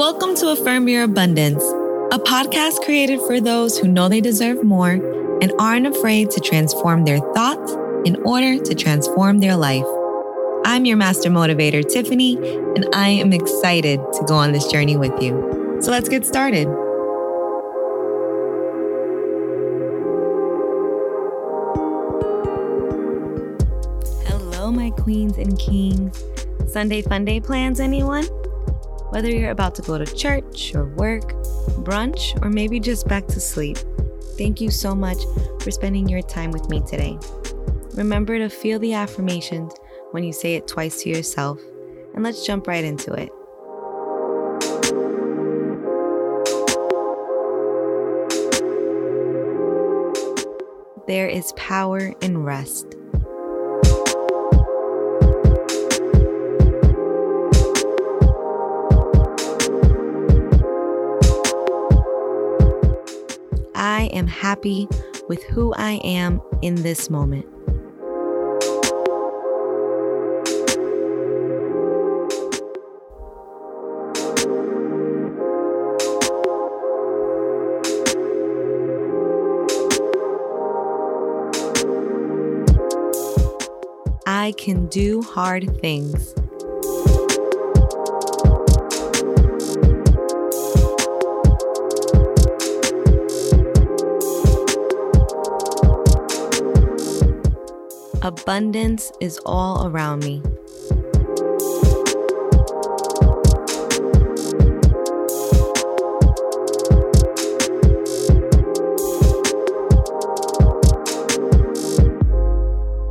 Welcome to Affirm Your Abundance, a podcast created for those who know they deserve more and aren't afraid to transform their thoughts in order to transform their life. I'm your master motivator, Tiffany, and I am excited to go on this journey with you. So let's get started. Hello, my queens and kings. Sunday fun day plans, anyone? Whether you're about to go to church or work, brunch, or maybe just back to sleep, thank you so much for spending your time with me today. Remember to feel the affirmations when you say it twice to yourself, and let's jump right into it. There is power in rest. Am happy with who I am in this moment. I can do hard things. Abundance is all around me.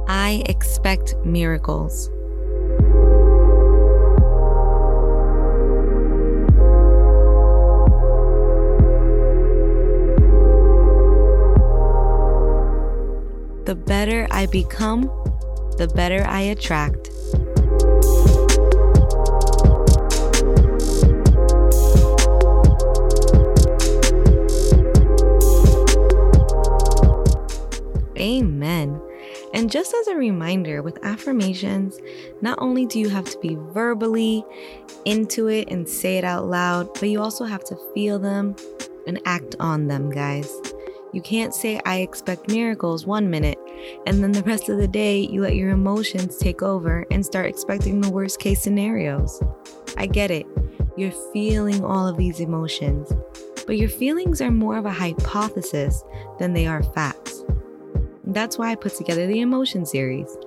I expect miracles. The better I become, the better I attract. Amen. And just as a reminder, with affirmations, not only do you have to be verbally into it and say it out loud, but you also have to feel them and act on them, guys. You can't say, I expect miracles one minute, and then the rest of the day you let your emotions take over and start expecting the worst case scenarios. I get it. You're feeling all of these emotions, but your feelings are more of a hypothesis than they are facts. That's why I put together the emotion series.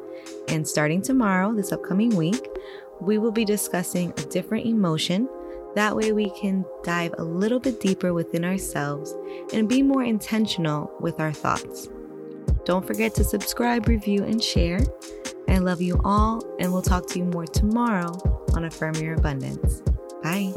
And starting tomorrow, this upcoming week, we will be discussing a different emotion that way, we can dive a little bit deeper within ourselves and be more intentional with our thoughts. Don't forget to subscribe, review, and share. I love you all, and we'll talk to you more tomorrow on Affirm Your Abundance. Bye.